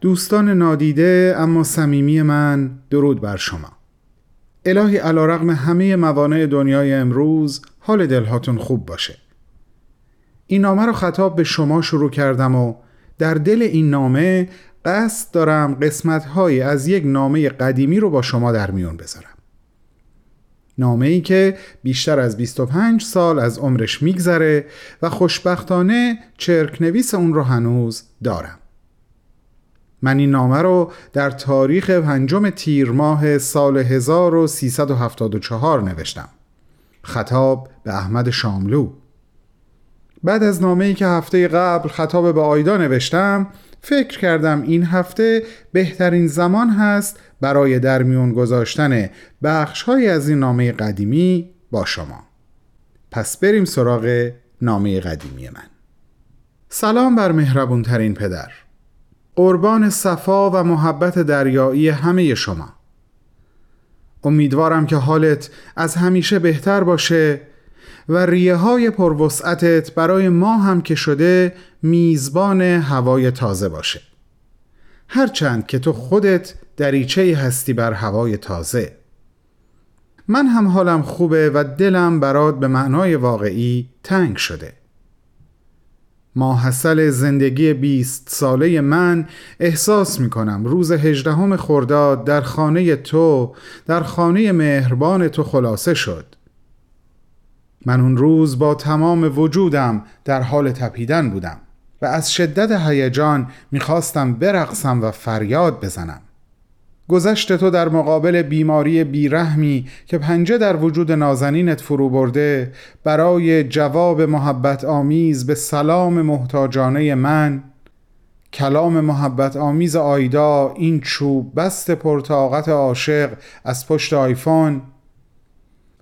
دوستان نادیده اما صمیمی من درود بر شما. الهی علا همه موانع دنیای امروز حال دلهاتون خوب باشه. این نامه رو خطاب به شما شروع کردم و در دل این نامه قصد دارم قسمت از یک نامه قدیمی رو با شما در میون بذارم. نامه ای که بیشتر از 25 سال از عمرش میگذره و خوشبختانه چرک نویس اون رو هنوز دارم. من این نامه رو در تاریخ پنجم تیر ماه سال 1374 نوشتم. خطاب به احمد شاملو. بعد از نامه ای که هفته قبل خطاب به آیدا نوشتم فکر کردم این هفته بهترین زمان هست برای در میون گذاشتن بخش از این نامه قدیمی با شما. پس بریم سراغ نامه قدیمی من. سلام بر مهربون ترین پدر. قربان صفا و محبت دریایی همه شما. امیدوارم که حالت از همیشه بهتر باشه و ریه های پروسعتت برای ما هم که شده میزبان هوای تازه باشه. هرچند که تو خودت دریچه هستی بر هوای تازه. من هم حالم خوبه و دلم برات به معنای واقعی تنگ شده. ماحصل زندگی بیست ساله من احساس می کنم روز هجدهم خرداد در خانه تو در خانه مهربان تو خلاصه شد. من اون روز با تمام وجودم در حال تپیدن بودم و از شدت هیجان می‌خواستم برقصم و فریاد بزنم. گذشت تو در مقابل بیماری بیرحمی که پنجه در وجود نازنینت فرو برده برای جواب محبت آمیز به سلام محتاجانه من کلام محبت آمیز آیدا این چوب بست پرتاقت عاشق از پشت آیفون.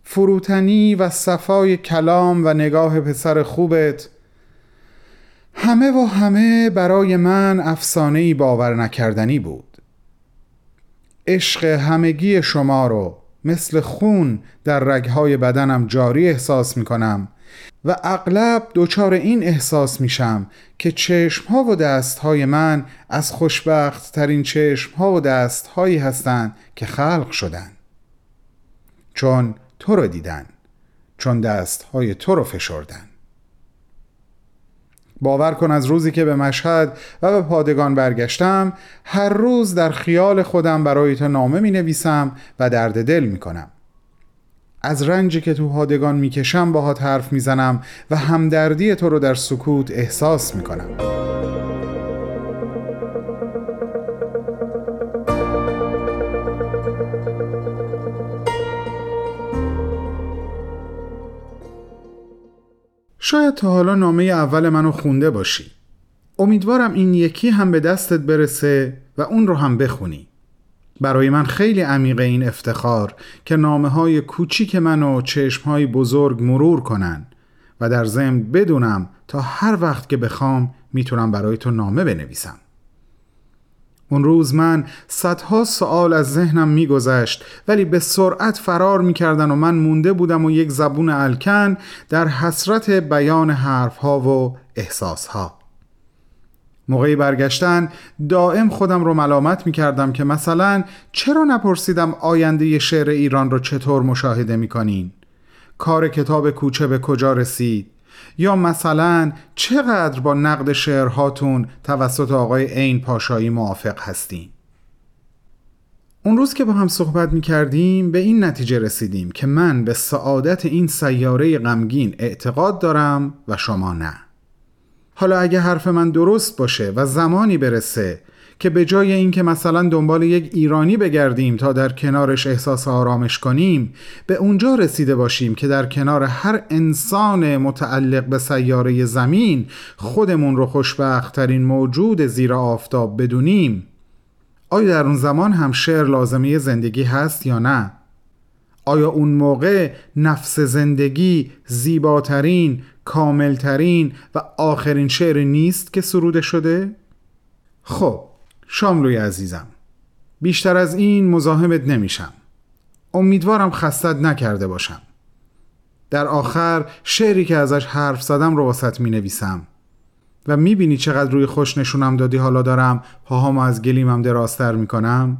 فروتنی و صفای کلام و نگاه پسر خوبت. همه و همه برای من افسانه باور نکردنی بود. عشق همگی شما رو مثل خون در رگهای بدنم جاری احساس می کنم و اغلب دچار این احساس میشم که چشم ها و دست های من از خوشبخت ترین چشم ها و دست هایی هستند که خلق شدن. چون تو رو دیدن چون دست های تو رو فشردن. باور کن از روزی که به مشهد و به پادگان برگشتم هر روز در خیال خودم برای تو نامه می نویسم و درد دل می کنم از رنجی که تو پادگان می کشم باهات حرف می زنم و همدردی تو رو در سکوت احساس می کنم شاید تا حالا نامه اول منو خونده باشی. امیدوارم این یکی هم به دستت برسه و اون رو هم بخونی. برای من خیلی عمیقه این افتخار که نامه های کوچیک من و چشم های بزرگ مرور کنن و در ضمن بدونم تا هر وقت که بخوام می‌تونم برای تو نامه بنویسم. اون روز من صدها سوال از ذهنم میگذشت ولی به سرعت فرار می‌کردن و من مونده بودم و یک زبون الکن در حسرت بیان حرفها و احساسها موقعی برگشتن دائم خودم رو ملامت می‌کردم که مثلا چرا نپرسیدم آینده شعر ایران رو چطور مشاهده می‌کنین؟ کار کتاب کوچه به کجا رسید؟ یا مثلا چقدر با نقد شعرهاتون توسط آقای عین پاشایی موافق هستیم اون روز که با هم صحبت می کردیم به این نتیجه رسیدیم که من به سعادت این سیاره غمگین اعتقاد دارم و شما نه. حالا اگه حرف من درست باشه و زمانی برسه که به جای اینکه مثلا دنبال یک ایرانی بگردیم تا در کنارش احساس آرامش کنیم به اونجا رسیده باشیم که در کنار هر انسان متعلق به سیاره زمین خودمون رو خوشبختترین موجود زیر آفتاب بدونیم آیا در اون زمان هم شعر لازمه زندگی هست یا نه؟ آیا اون موقع نفس زندگی زیباترین، کاملترین و آخرین شعر نیست که سروده شده؟ خب شاملوی عزیزم بیشتر از این مزاحمت نمیشم. امیدوارم خستت نکرده باشم. در آخر شعری که ازش حرف زدم رو واسط می نویسم و می بینی چقدر روی خوش نشونم دادی حالا دارم پاهامو از گلیمم درازتر می کنم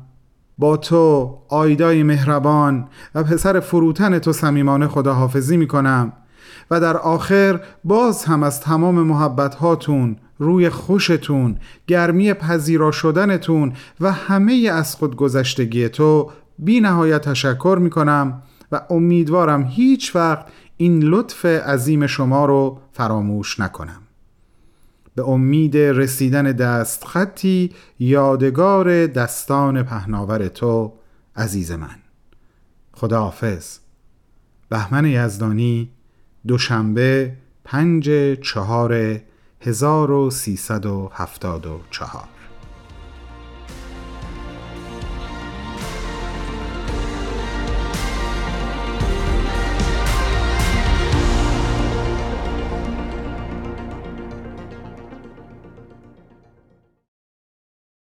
با تو آیدای مهربان و پسر فروتن تو صمیمانه خداحافظی می کنم و در آخر باز هم از تمام محبت هاتون روی خوشتون گرمی پذیرا شدنتون و همه از خود گذشتگی تو بی نهایت تشکر می کنم و امیدوارم هیچ وقت این لطف عظیم شما رو فراموش نکنم. به امید رسیدن دست خطی یادگار دستان پهناور تو عزیز من. خداحافظ. بهمن یزدانی دوشنبه پنج چهار 1374